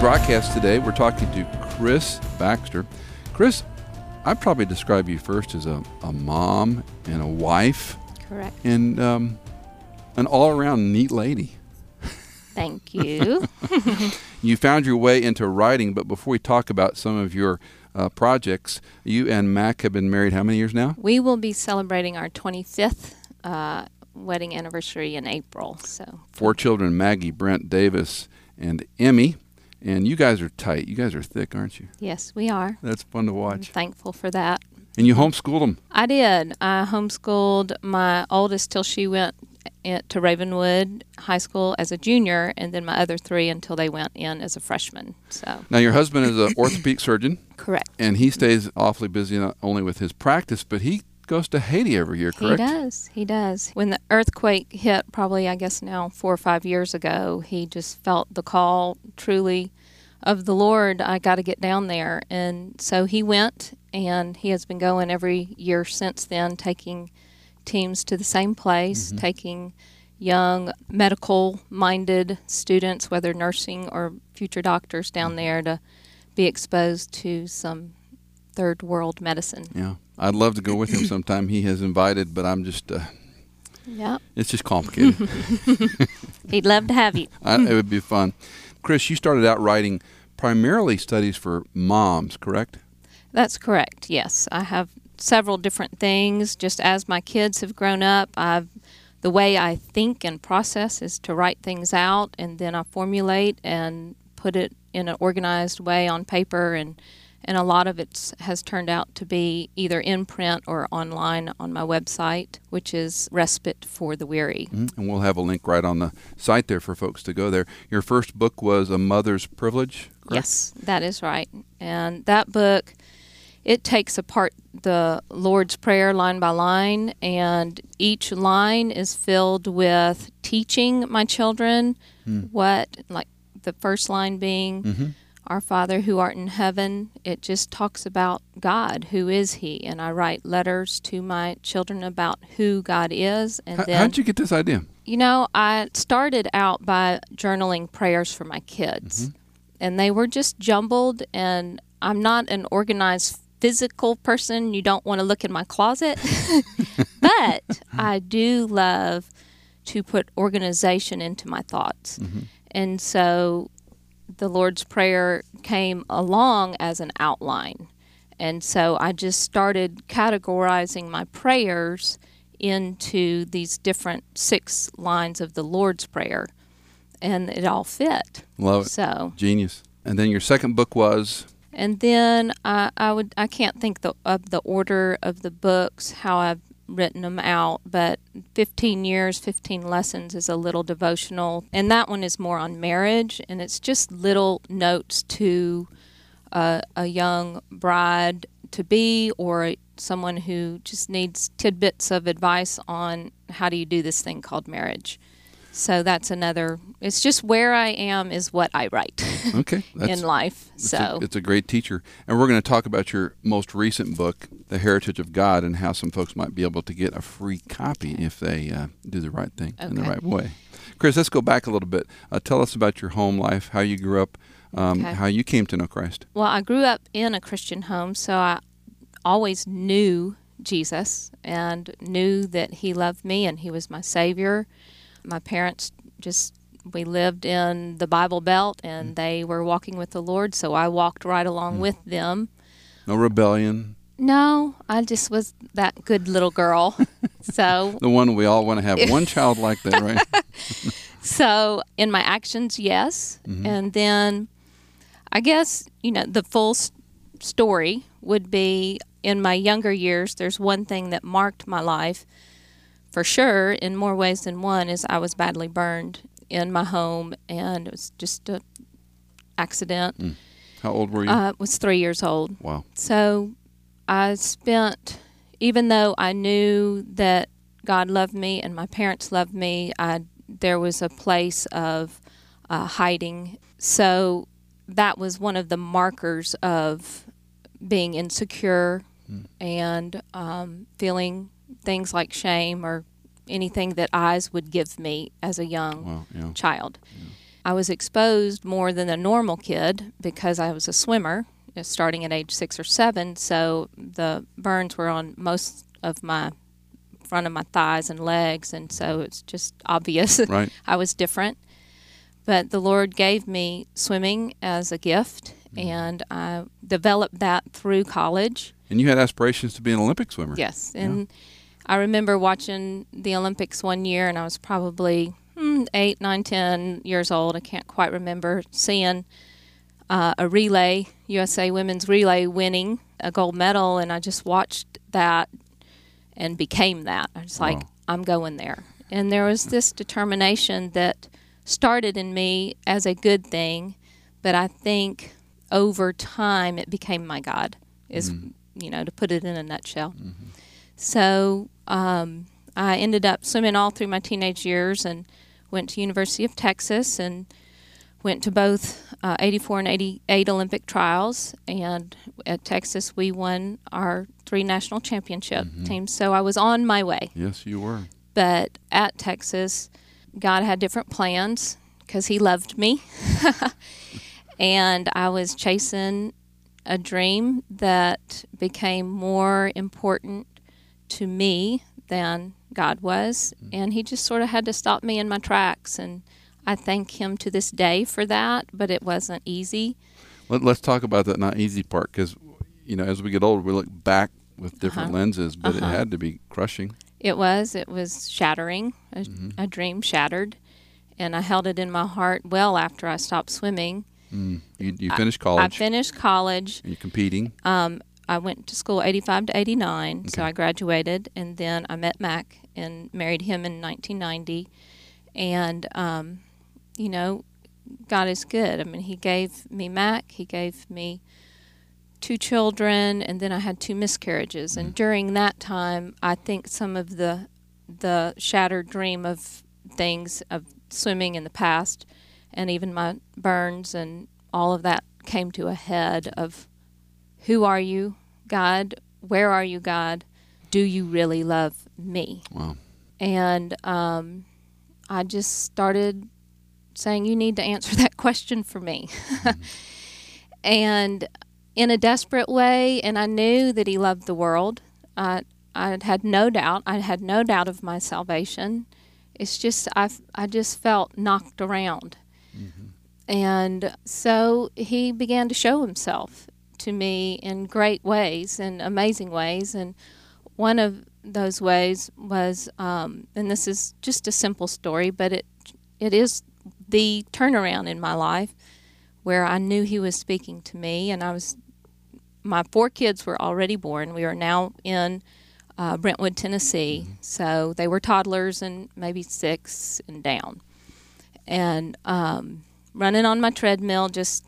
broadcast today, we're talking to Chris Baxter. Chris, I'd probably describe you first as a, a mom and a wife Correct. and um, an all around neat lady. Thank you. You found your way into writing, but before we talk about some of your uh, projects, you and Mac have been married how many years now? we will be celebrating our 25th uh, wedding anniversary in April. So Four children Maggie, Brent, Davis, and Emmy. And you guys are tight. You guys are thick, aren't you? yes, we are. That's fun to I'm watch. thankful for that. And you homeschooled them. I did. I homeschooled my oldest till she went to Ravenwood High School as a junior, and then my other three until they went in as a freshman. So Now, your husband is an orthopedic surgeon. correct. and he stays awfully busy not only with his practice, but he goes to Haiti every year, correct? He does. He does. When the earthquake hit, probably I guess now four or five years ago, he just felt the call truly of the Lord. I got to get down there, and so he went, and he has been going every year since then, taking teams to the same place, mm-hmm. taking young medical-minded students, whether nursing or future doctors, down mm-hmm. there to be exposed to some third world medicine. Yeah, I'd love to go with him sometime. He has invited, but I'm just, uh, Yep. it's just complicated. He'd love to have you. I, it would be fun. Chris, you started out writing primarily studies for moms, correct? That's correct. Yes, I have several different things. Just as my kids have grown up, I've the way I think and process is to write things out, and then I formulate and put it in an organized way on paper, and and a lot of it has turned out to be either in print or online on my website, which is Respite for the Weary. Mhm. And we'll have a link right on the site there for folks to go there. Your first book was A Mother's Privilege, correct? Yes, that is right. And that book, it takes apart the Lord's Prayer line by line, and each line is filled with teaching my children what, like the first line being, Mhm. Our Father who art in heaven. It just talks about God. Who is He? And I write letters to my children about who God is. And How, then how'd you get this idea? you know, I started out by journaling prayers for my kids, mm-hmm. and they were just jumbled. And I'm not an organized physical person. You don't want to look in my closet, but I do love to put organization into my thoughts. Mm-hmm. And so the Lord's Prayer came along as an outline. And so I just started categorizing my prayers into these different six lines of the Lord's Prayer. And it all fit. Love it. So, Genius. And then your second book was and then I, I would I can't think the, of the order of the books how I've written them out, but 15 years, 15 lessons is a little devotional, and that one is more on marriage, and it's just little notes to uh, a young bride to be or someone who just needs tidbits of advice on how do you do this thing called marriage. So that's another. It's just where I am is what I write okay. That's, in life. it's, So a, it's a great teacher. And we're going to talk about your most recent book, The Heartbeat of God, and how some folks might be able to get a free copy if they uh, do the right thing in the right way. Chris, let's go back a little bit. Uh, tell us about your home life, how you grew up, um, Okay. how you came to know Christ. Well, I grew up in a Christian home, so I always knew Jesus and knew that He loved me and He was my Savior. My parents just, we lived in the Bible Belt and mm. they were walking with the Lord, so I walked right along mm. with them. No rebellion. No, I just was that good little girl. so The one we all want to have one child like that, right? So, in my actions, yes. Mm-hmm. And then I guess, you know, the full s- story would be in my younger years, there's one thing that marked my life for sure in more ways than one is I was badly burned in my home and it was just a accident. How old were you? I was 3 years old. wow. So I spent, even though I knew that God loved me and my parents loved me, I there was a place of uh, hiding. So that was one of the markers of being insecure and um, feeling things like shame or anything that eyes would give me as a young. Yeah. child. I was exposed more than a normal kid because I was a swimmer starting at age six or seven. So the burns were on most of my front of my thighs and legs. And so it's just obvious Right. I was different. But the Lord gave me swimming as a gift, mm-hmm. and I developed that through college. And you had aspirations to be an Olympic swimmer. Yes, and I remember watching the Olympics one year, and I was probably hmm, eight, nine, ten years old. I can't quite remember seeing uh, a relay, USA women's relay, winning a gold medal, and I just watched that and became that. I was like, I'm going there, and there was this determination that started in me as a good thing, but I think over time it became my God. Is you know to put it in a nutshell. So um, I ended up swimming all through my teenage years and went to University of Texas and went to both uh, 84 and 88 Olympic trials. And at Texas, we won our three national championship teams. So I was on my way. Yes, you were. But at Texas, God had different plans because He loved me. and I was chasing a dream that became more important to me than God was. And He just sort of had to stop me in my tracks. And I thank Him to this day for that, but it wasn't easy. Let, let's talk about that not easy part because, you know, as we get older, we look back with different Uh-huh. lenses, but it Uh-huh. had to be crushing. It was. It was shattering. A, a dream shattered. And I held it in my heart well after I stopped swimming. Mm. You, you finished college. I college. finished college. and you're competing. Um, I went to school 85 to 89, so I graduated, and then I met Mac and married him in 1990. And, um, you know, God is good. I mean, He gave me Mac, He gave me two children, and then I had two miscarriages. And during that time, I think some of the the shattered dream of things of swimming in the past, and even my burns and all of that came to a head of who are you, God? Where are you, God? Do you really love me? Wow. And um, I just started saying, You need to answer that question for me. and in a desperate way, and I knew that He loved the world. I, I had no doubt. I had no doubt of my salvation. It's just, I, I just felt knocked around. And so He began to show Himself to me in great ways and amazing ways. And one of those ways was, um, and this is just a simple story, but it it is the turnaround in my life where I knew He was speaking to me, and I was my four kids were already born. We are now in uh, Brentwood, Tennessee, so they were toddlers and maybe six and down, and um, running on my treadmill just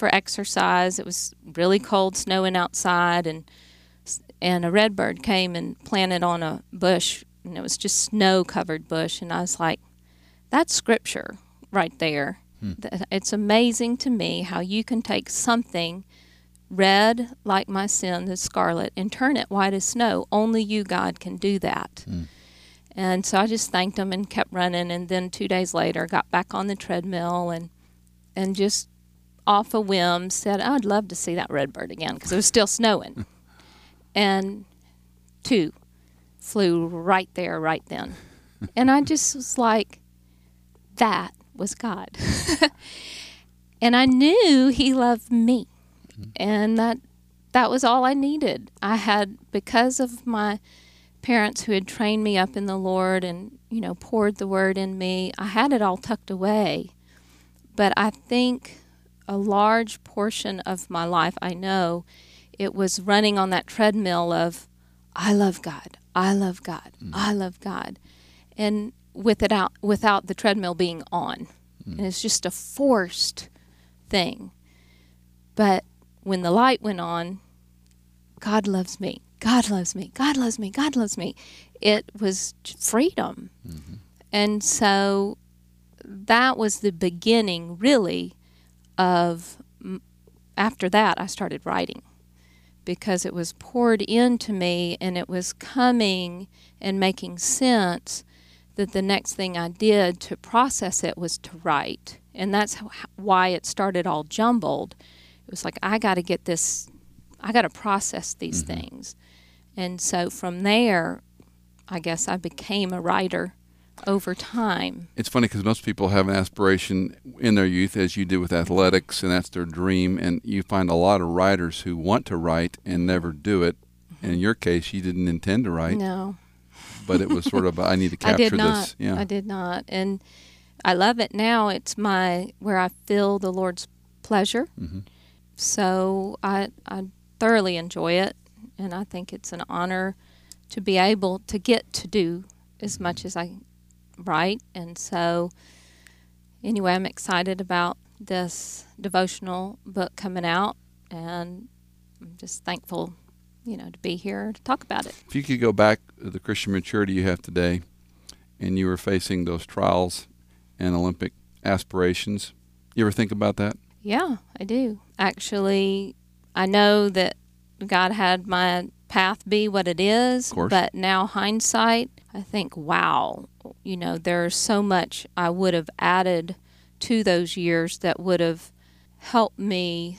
for exercise. It was really cold, snowing outside, and and a redbird came and planted on a bush, and it was just snow covered bush, and I was like, "That's scripture right there." Hmm. Th- It's amazing to me how you can take something red like my sin, the scarlet, and turn it white as snow. Only you, God, can do that. Hmm. And so I just thanked him and kept running. And then two days later, got back on the treadmill and and just off a whim said, oh, I'd love to see that redbird again because it was still snowing. and two flew right there, right then. and I just was like, that was God. and I knew He loved me. Mm-hmm. And that that was all I needed. I had because of my parents who had trained me up in the Lord and, you know, poured the word in me, I had it all tucked away. But I think a large portion of my life, I know, it was running on that treadmill of I love God. I love God. Mm. I love God. And with it out without the treadmill being on. Mm. And it's just a forced thing. But when the light went on, God loves me. God loves me. God loves me. God loves me. It was freedom. Mm-hmm. And so that was the beginning, really, of after that, I started writing because it was poured into me and it was coming and making sense that the next thing I did to process it was to write. And that's why it started all jumbled. It was like, I got to get this, I got to process these mm-hmm. things. And so from there, I guess I became a writer over time. It's funny because most people have an aspiration in their youth, as you did with athletics, and that's their dream. And you find a lot of writers who want to write and never do it. And in your case, you didn't intend to write. No. But it was sort of, I need to capture I did not. this. Yeah. I did not. And I love it now. It's my, where I feel the Lord's pleasure. Mm-hmm. So I, I thoroughly enjoy it. And I think it's an honor to be able to get to do as much as I write. And so, anyway, I'm excited about this devotional book coming out, and I'm just thankful, you know, to be here to talk about it. If you could go back to the Christian maturity you have today, and you were facing those trials and Olympic aspirations, you ever think about that? Yeah, I do. Actually, I know that God had my path be what it is, but now hindsight, I think, wow, you know, there's so much I would have added to those years that would have helped me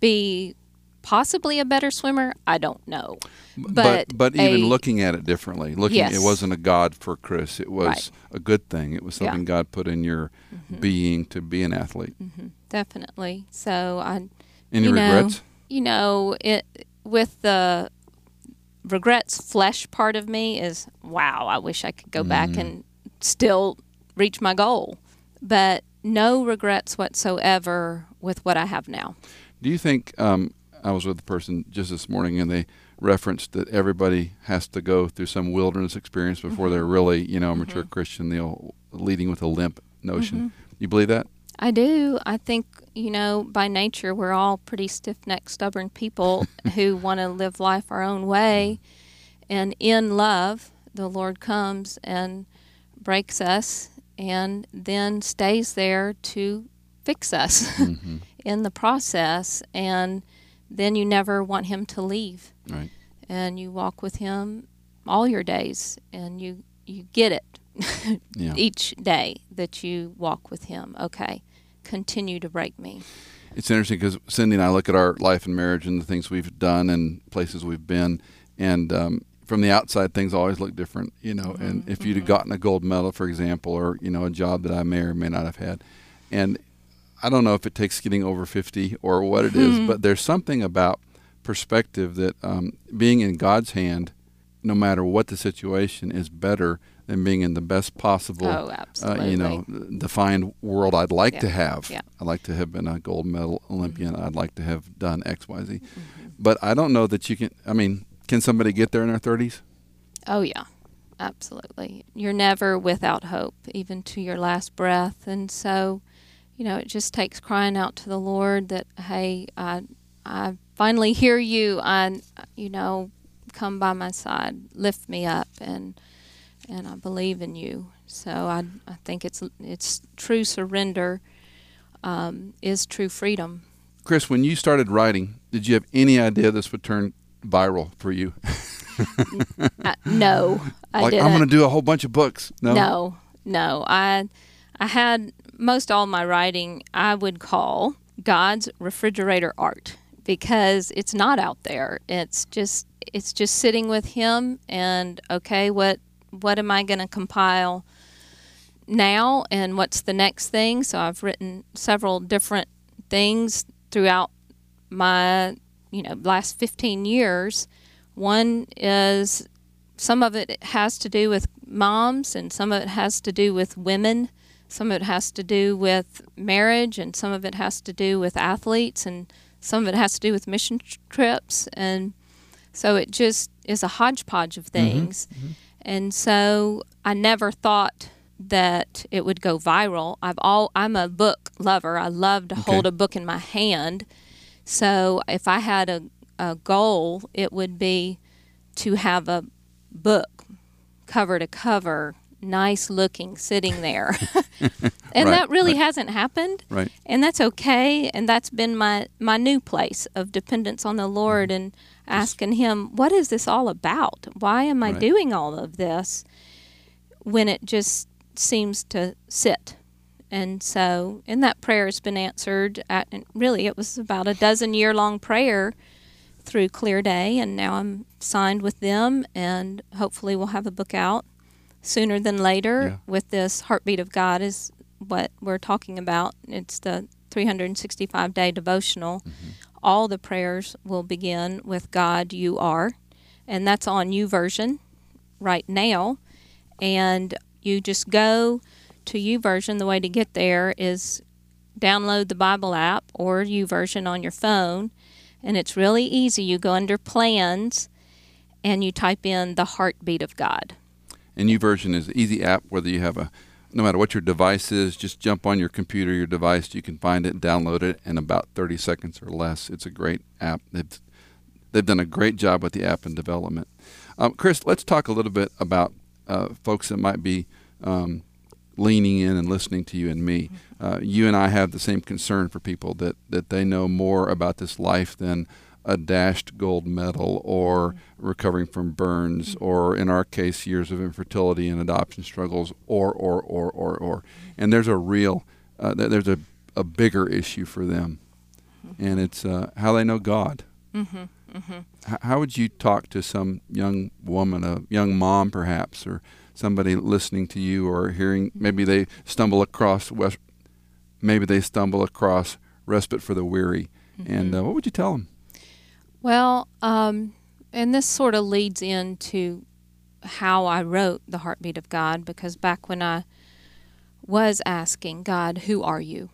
be possibly a better swimmer. I don't know. But but, but even a, looking at it differently, looking yes. it wasn't a God for Chris. It was right. a good thing. It was something yeah. God put in your mm-hmm. being to be an athlete. Mm-hmm. Definitely. So I. Any you regrets? Know, you know, it with the regrets flesh part of me is wow i wish i could go mm. back and still reach my goal but no regrets whatsoever with what i have now do you think um, i was with a person just this morning and they referenced that everybody has to go through some wilderness experience before mm-hmm. they're really you know a mature mm-hmm. christian the old leading with a limp notion mm-hmm. you believe that I do. I think, you know, by nature, we're all pretty stiff necked, stubborn people who want to live life our own way. And in love, the Lord comes and breaks us and then stays there to fix us mm-hmm. in the process. And then you never want Him to leave. Right. And you walk with Him all your days and you, you get it yeah. each day that you walk with Him. Okay, continue to break me. It's interesting because Cindy and I look at our life and marriage and the things we've done and places we've been, and um, from the outside, things always look different, you know. Mm-hmm. And if you'd have mm-hmm. gotten a gold medal, for example, or you know, a job that I may or may not have had, and I don't know if it takes getting over fifty or what it is, mm-hmm. but there's something about perspective that um, being in God's hand, no matter what the situation, is better and being in the best possible, oh, uh, you know, defined world I'd like yeah. to have. Yeah. I'd like to have been a gold medal Olympian. Mm-hmm. I'd like to have done X, Y, Z. Mm-hmm. But I don't know that you can. I mean, can somebody get there in their thirties? Oh yeah, absolutely. You're never without hope, even to your last breath. And so, you know, it just takes crying out to the Lord that, hey, I, I finally hear you. I, you know, come by my side, lift me up, and and I believe in you. So I, I think it's it's true surrender um, is true freedom. Chris, when you started writing, did you have any idea this would turn viral for you? uh, no, I like didn't. I'm going to do a whole bunch of books. No, no, no. I I had most all my writing I would call God's refrigerator art because it's not out there. It's just it's just sitting with Him and okay, what what am I going to compile now and what's the next thing. So I've written several different things throughout my you know last 15 years. One is some of it has to do with moms and some of it has to do with women. Some of it has to do with marriage and some of it has to do with athletes and some of it has to do with mission trips and so it just is a hodgepodge of mm-hmm. things. Mm-hmm. Mm-hmm. And so I never thought that it would go viral. I've all I'm a book lover. I love to okay. hold a book in my hand. So if I had a, a goal, it would be to have a book cover to cover, nice looking, sitting there. and right, that really right. hasn't happened. Right. And that's okay. And that's been my, my new place of dependence on the Lord mm-hmm. and asking Him, what is this all about? Why am I right. doing all of this? when it just seems to sit. And so, and that prayer has been answered at, and really, it was about a dozen year long prayer through Clear Day, and now I'm signed with them, and hopefully, we'll have a book out sooner than later Yeah. with this Heartbeat of God, is what we're talking about. It's the 365 day devotional. Mm-hmm. All the prayers will begin with God, you are, and that's on YouVersion right now. And you just go to YouVersion. The way to get there is download the Bible app or U version on your phone, and it's really easy. You go under plans and you type in the heartbeat of God. And YouVersion is an easy app. Whether you have a, no matter what your device is, just jump on your computer, your device. You can find it, download it in about 30 seconds or less. It's a great app. They've, they've done a great job with the app and development. Um, Chris, let's talk a little bit about uh, folks that might be um, leaning in and listening to you and me. Uh, you and I have the same concern for people that, that they know more about this life than a dashed gold medal or recovering from burns or in our case years of infertility and adoption struggles or or or or or. And there's a real uh, there's a, a bigger issue for them. And it's uh, how they know god. Mm-hmm. Mm-hmm. H- how would you talk to some young woman a young mom perhaps or somebody listening to you or hearing maybe they stumble across west maybe they stumble across respite for the weary. And uh, what would you tell them Well, um, and this sort of leads into how I wrote The Heartbeat of God because back when I was asking God, Who are you?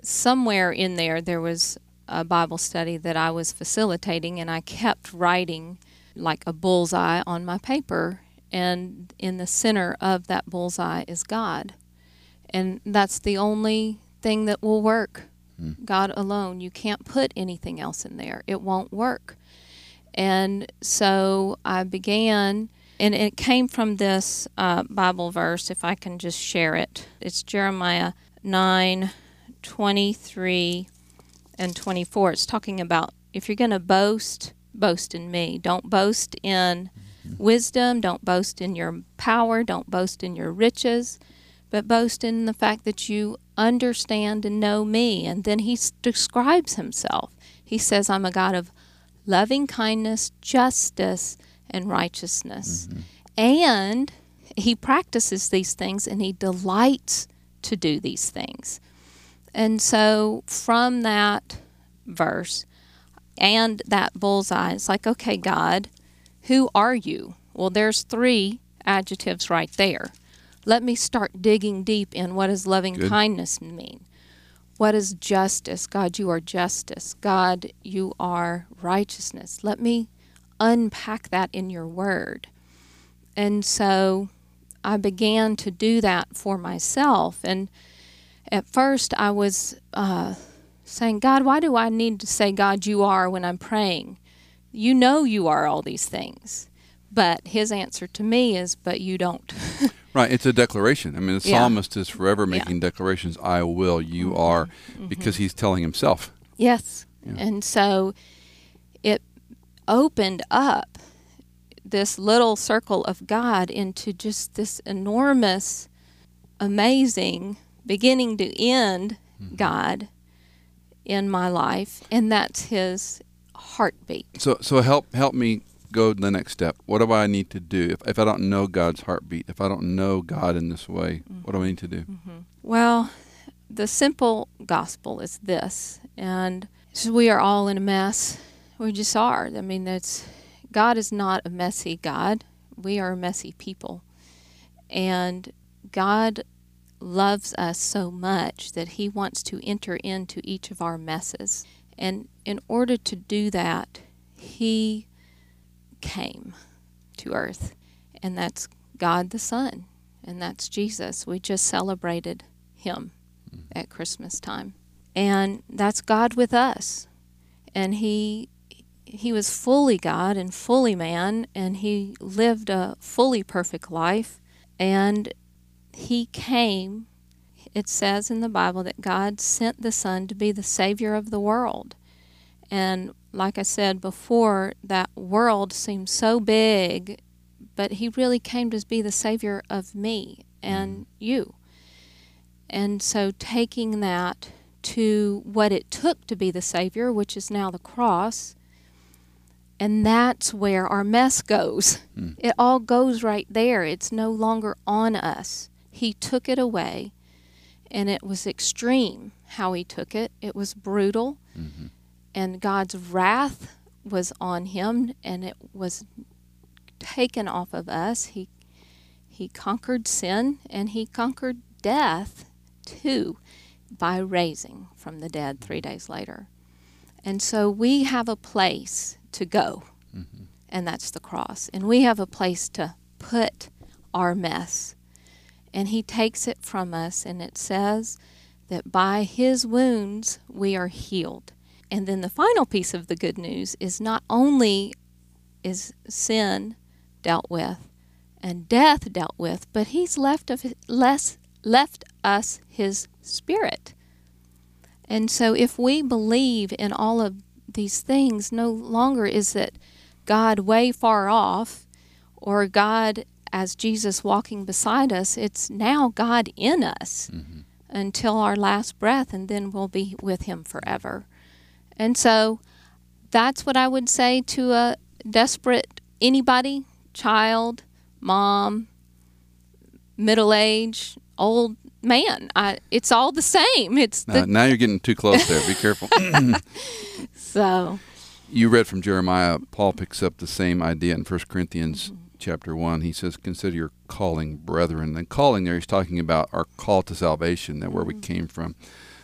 Somewhere in there, there was a Bible study that I was facilitating, and I kept writing like a bullseye on my paper. And in the center of that bullseye is God. And that's the only thing that will work. God alone. You can't put anything else in there, it won't work. And so I began, and it came from this uh, Bible verse, if I can just share it. It's Jeremiah 9 23 and 24. It's talking about if you're going to boast, boast in me. Don't boast in wisdom, don't boast in your power, don't boast in your riches, but boast in the fact that you understand and know me. And then he s- describes himself. He says, I'm a God of loving kindness, justice, and righteousness. Mm-hmm. And he practices these things and he delights to do these things. And so from that verse and that bullseye, it's like, okay, God, who are you? Well, there's three adjectives right there. Let me start digging deep in what does loving Good. kindness mean? What is justice? God, you are justice. God, you are righteousness. Let me unpack that in your word. And so I began to do that for myself. And at first, I was uh, saying, God, why do I need to say, God, you are when I'm praying? You know you are all these things. But his answer to me is, but you don't. Right, it's a declaration. I mean, the Yeah. psalmist is forever Yeah. Mm-hmm. making declarations. I will, you are, because he's telling himself. Yes. Yeah. And so it opened up this little circle of God into just this enormous, amazing, beginning to end God in my life. And that's his heartbeat. So, so help help me go to the next step. What do I need to do if, if I don't know God's heartbeat? If I don't know God in this way, what do I need to do? Mm-hmm. Mm-hmm. Well, the simple gospel is this, and so we are all in a mess. We just are. I mean, that's God is not a messy God. We are messy people, and God loves us so much that He wants to enter into each of our messes. And in order to do that, He came to earth, and that's God the Son, and that's Jesus. We just celebrated Him mm. at Christmas time, and that's God with us. And He He was fully God and fully man, and He lived a fully perfect life, and He came. It says in the Bible that God sent the Son to be the Savior of the world. And like I said before, that world seemed so big, but he really came to be the savior of me and you. And so taking that to what it took to be the savior, which is now the cross, and that's where our mess goes. Mm. It all goes right there. It's no longer on us. He took it away, and it was extreme how he took it. It was brutal, Mhm. And God's wrath was on him, and it was taken off of us. He he conquered sin and he conquered death too by raising from the dead 3 days later. And so we have a place to go. Mhm. And that's the cross. And we have a place to put our mess. And he takes it from us and it says that by his wounds we are healed. And then the final piece of the good news is not only is sin dealt with and death dealt with, but he's left of his, less left us his spirit. And so if we believe in all of these things, no longer is it God way far off or God as Jesus walking beside us, it's now God in us Mhm. until our last breath, and then we'll be with Him forever. And so that's what I would say to a desperate anybody, child, mom, middle age, old man. I, it's all the same. It's Now, the now you're getting too close there. Be careful. so you read from Jeremiah. Paul picks up the same idea in 1 Corinthians mm-hmm. chapter 1. He says, Consider your calling, brethren. And calling there, he's talking about our call to salvation, that where we mm-hmm. came from.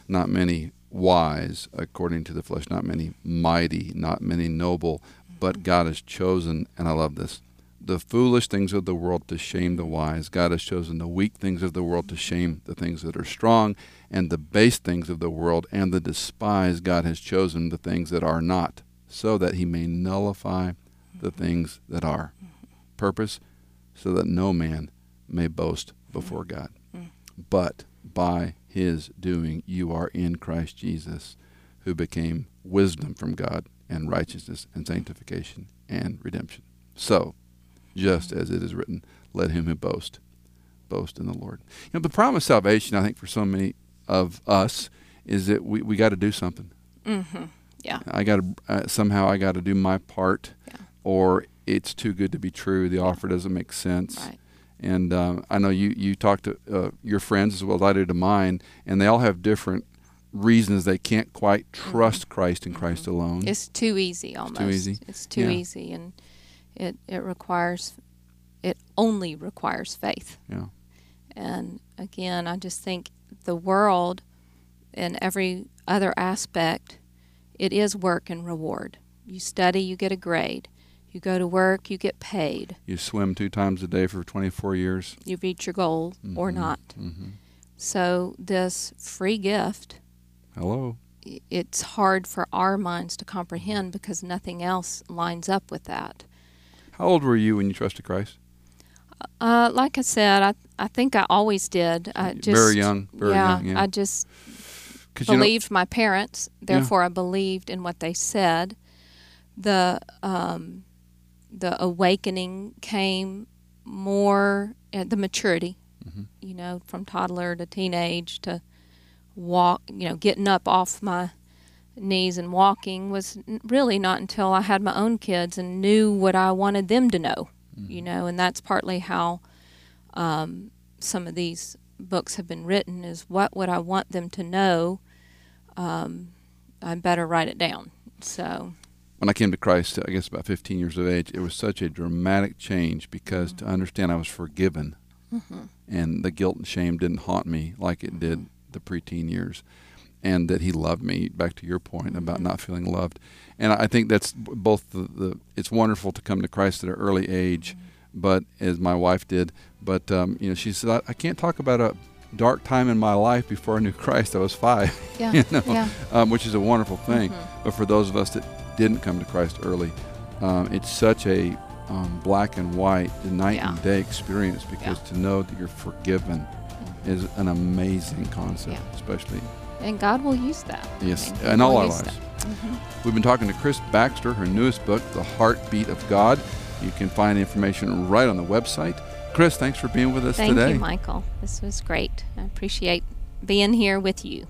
Not many wise, according to the flesh, not many mighty, not many noble, but mm-hmm. God has chosen, and I love this, the foolish things of the world to shame the wise. God has chosen the weak things of the world to shame the things that are strong, and the base things of the world and the despised. God has chosen the things that are not, so that he may nullify the mm-hmm. things that are. Mm-hmm. Purpose, so that no man may boast before God. But by his doing, you are in Christ Jesus, who became wisdom from God and righteousness and sanctification and redemption. So, just as it is written, let him who boast boast in the Lord. You know, the problem of salvation, I think, for so many of us, is that we, we got to do something. hmm yeah. I got to uh, somehow I got to do my part, Yeah. or it's too good to be true. The offer doesn't make sense. Right. And um, I know you you talk to uh, your friends as well as I do to mine, and they all have different reasons they can't quite trust Christ and Christ alone. Mm-hmm. It's too easy almost. Too easy? It's too Yeah. easy and it it requires it only requires faith. Yeah. And again, I just think the world in every other aspect it is work and reward. You study, you get a grade. You go to work, you get paid. You swim two times a day for 24 years. You reach your goal or Mhm. not. Mm-hmm. So this free gift Hello. it's hard for our minds to comprehend because nothing else lines up with that. How old were you when you trusted Christ? Uh, like I said, I I think I always did. I just very young. Very yeah, young. Yeah. I just 'Cause you know- believed my parents. Therefore, I believed in what they said. The um, the awakening came more at the maturity. Mhm. You know, from toddler to teenage to walk. You know, getting up off my knees and walking was really not until I had my own kids and knew what I wanted them to know. You know, and that's partly how um, some of these books have been written is what would I want them to know? Um, I better write it down. So, when I came to Christ, I guess about 15 years of age, it was such a dramatic change because to understand I was forgiven and the guilt and shame didn't haunt me like it did the preteen years, and that He loved me. Back to your point about not feeling loved, and I think that's both the, the it's wonderful to come to Christ at an early age, but as my wife did, but um, you know she said I, I can't talk about a dark time in my life before I knew Christ. I was five. yeah, You know, yeah, um, which is a wonderful thing. Mhm. But for those of us that didn't come to Christ early, um, it's such a um, black and white, the night Yeah. and day experience because to know that you're forgiven is an amazing concept, Yeah. especially and God will use that. Yes, He in all our lives. Mhm. We've been talking to Chris Baxter, her newest book, The Heartbeat of God. You can find information right on the website. Chris, thanks for being with us Thank today. you, Michael. This was great. I appreciate being here with you.